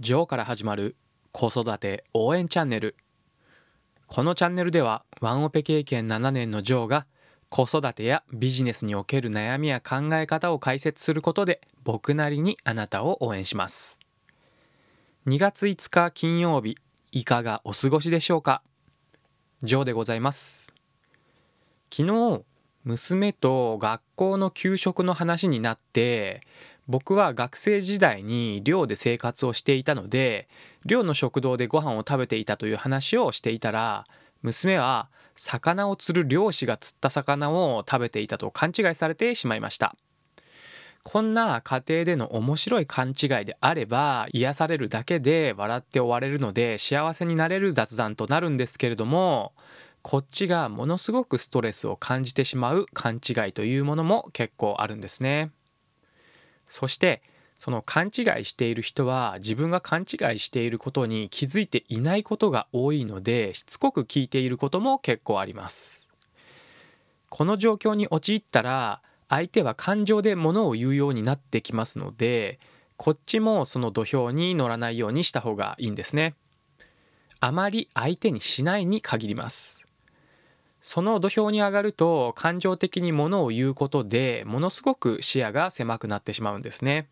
ジョーから始まる子育て応援チャンネル。このチャンネルではワンオペ経験7年のジョーが子育てやビジネスにおける悩みや考え方を解説することで僕なりにあなたを応援します。2月5日金曜日いかがお過ごしでしょうか？ジョーでございます。昨日娘と学校の給食の話になって僕は学生時代に寮で生活をしていたので寮の食堂でご飯を食べていたという話をしていたら娘は魚を釣る漁師が釣った魚を食べていたと勘違いされてしまいましたこんな家庭での面白い勘違いであれば癒されるだけで笑って終われるので幸せになれる雑談となるんですけれどもこっちがものすごくストレスを感じてしまう勘違いというものも結構あるんですね。そしてその勘違いしている人は自分が勘違いしていることに気づいていないことが多いのでしつこく聞いていることも結構あります。この状況に陥ったら相手は感情で物を言うようになってきますのでこっちもその土俵に乗らないようにした方がいいんですね。あまり相手にしないに限ります。その土俵に上がると感情的にものを言うことでものすごく視野が狭くなってしまうんですね。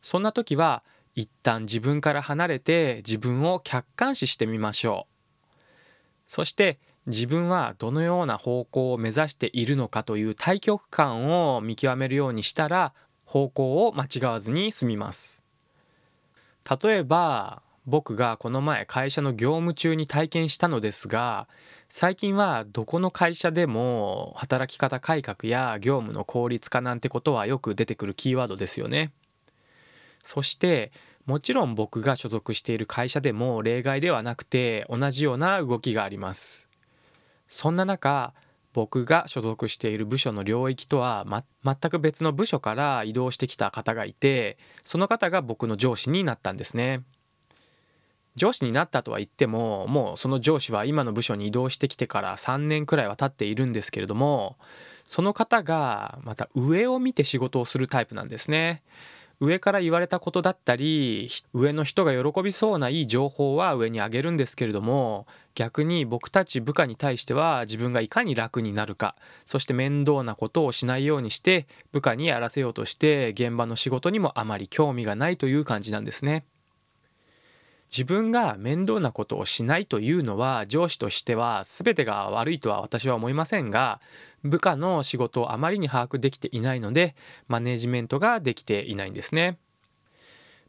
そんな時は一旦自分から離れて自分を客観視してみましょう。そして自分はどのような方向を目指しているのかという対極感を見極めるようにしたら方向を間違わずに済みます。例えば僕がこの前会社の業務中に体験したのですが最近はどこの会社でも働き方改革や業務の効率化なんてことはよく出てくるキーワードですよね。そしてもちろん僕が所属している会社でも例外ではなくて同じような動きがあります。そんな中僕が所属している部署の領域とは、ま、全く別の部署から移動してきた方がいてその方が僕の上司になったんですね。上司になったとは言ってももうその上司は今の部署に移動してきてから3年くらいは経っているんですけれどもその方がまた上を見て仕事をするタイプなんですね。上から言われたことだったり上の人が喜びそうないい情報は上にあげるんですけれども逆に僕たち部下に対しては自分がいかに楽になるかそして面倒なことをしないようにして部下にやらせようとして現場の仕事にもあまり興味がないという感じなんですね。自分が面倒なことをしないというのは上司としては全てが悪いとは私は思いませんが部下の仕事をあまりに把握できていないのでマネジメントができていないんですね。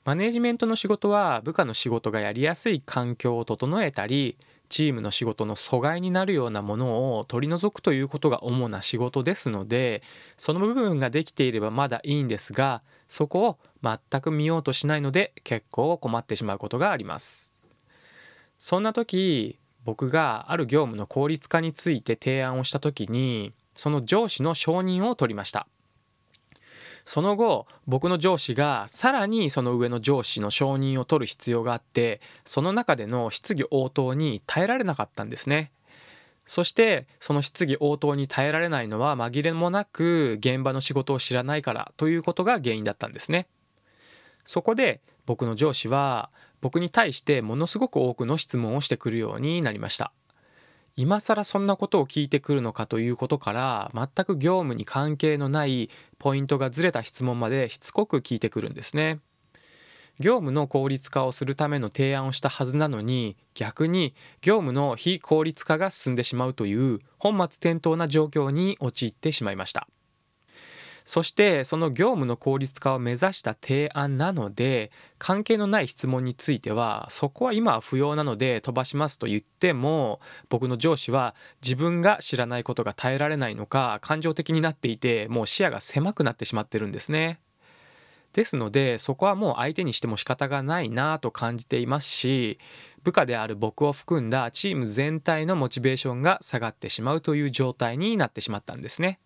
マネジメントの仕事は部下の仕事がやりやすい環境を整えたりチームの仕事の阻害になるようなものを取り除くということが主な仕事ですのでその部分ができていればまだいいんですがそこを全く見ようとしないので結構困ってしまうことがあります。そんな時僕がある業務の効率化について提案をした時にその上司の承認を取りました。その後僕の上司がさらにその上の上司の承認を取る必要があってその中での質疑応答に耐えられなかったんですね。そしてその質疑応答に耐えられないのは紛れもなく現場の仕事を知らないからということが原因だったんですね。そこで僕の上司は僕に対してものすごく多くの質問をしてくるようになりました。今更そんなことを聞いてくるのかということから全く業務に関係のないポイントがずれた質問までしつこく聞いてくるんですね。業務の効率化をするための提案をしたはずなのに逆に業務の非効率化が進んでしまうという本末転倒な状況に陥ってしまいました。そしてその業務の効率化を目指した提案なので関係のない質問についてはそこは今は不要なので飛ばしますと言っても僕の上司は自分が知らないことが耐えられないのか感情的になっていてもう視野が狭くなってしまってるんですね。ですのでそこはもう相手にしても仕方がないなと感じていますし部下である僕を含んだチーム全体のモチベーションが下がってしまうという状態になってしまったんですね。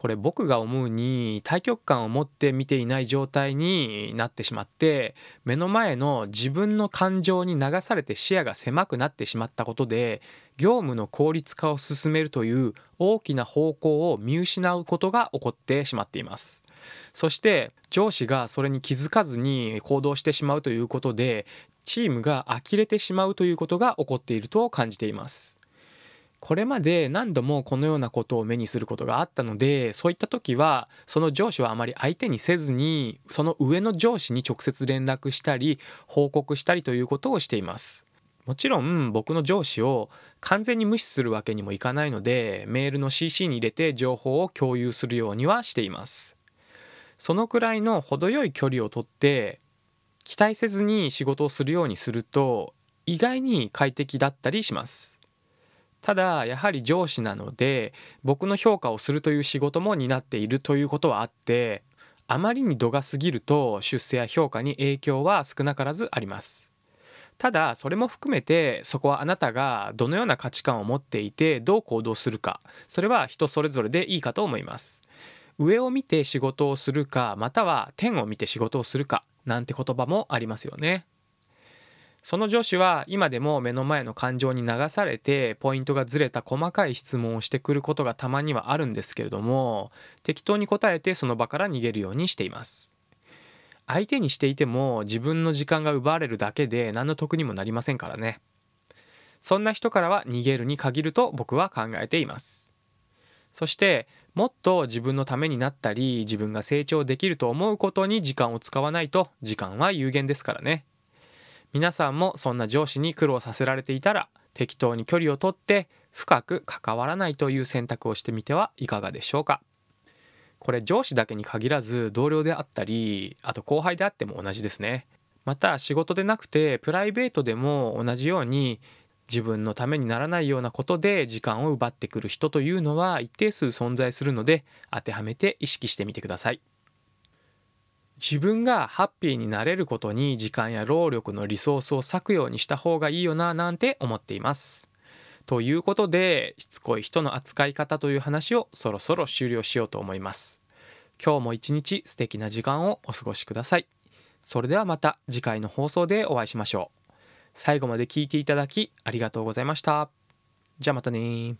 これ僕が思うに対極感を持って見ていない状態になってしまって目の前の自分の感情に流されて視野が狭くなってしまったことで業務の効率化を進めるという大きな方向を見失うことが起こってしまっています。そして上司がそれに気づかずに行動してしまうということでチームが呆れてしまうということが起こっていると感じています。これまで何度もこのようなことを目にすることがあったのでそういった時はその上司はあまり相手にせずにその上の上司に直接連絡したり報告したりということをしています。もちろん僕の上司を完全に無視するわけにもいかないのでメールの CC に入れて情報を共有するようにはしています。そのくらいの程よい距離をとって期待せずに仕事をするようにすると意外に快適だったりします。ただやはり上司なので僕の評価をするという仕事も担っているということはあってあまりに度が過ぎると出世や評価に影響は少なからずあります。ただそれも含めてそこはあなたがどのような価値観を持っていてどう行動するかそれは人それぞれでいいかと思います。上を見て仕事をするかまたは天を見て仕事をするかなんて言葉もありますよね。その上司は今でも目の前の感情に流されてポイントがずれた細かい質問をしてくることがたまにはあるんですけれども適当に答えてその場から逃げるようにしています。相手にしていても自分の時間が奪われるだけで何の得にもなりませんからね。そんな人からは逃げるに限ると僕は考えています。そしてもっと自分のためになったり自分が成長できると思うことに時間を使わないと時間は有限ですからね。皆さんもそんな上司に苦労させられていたら適当に距離をとって深く関わらないという選択をしてみてはいかがでしょうか？これ上司だけに限らず同僚であったりあと後輩であっても同じですね。また仕事でなくてプライベートでも同じように自分のためにならないようなことで時間を奪ってくる人というのは一定数存在するので当てはめて意識してみてください。自分がハッピーになれることに時間や労力のリソースを割くようにした方がいいよななんて思っています。ということでしつこい人の扱い方という話をそろそろ終了しようと思います。今日も一日素敵な時間をお過ごしください。それではまた次回の放送でお会いしましょう。最後まで聞いていただきありがとうございました。じゃあまたね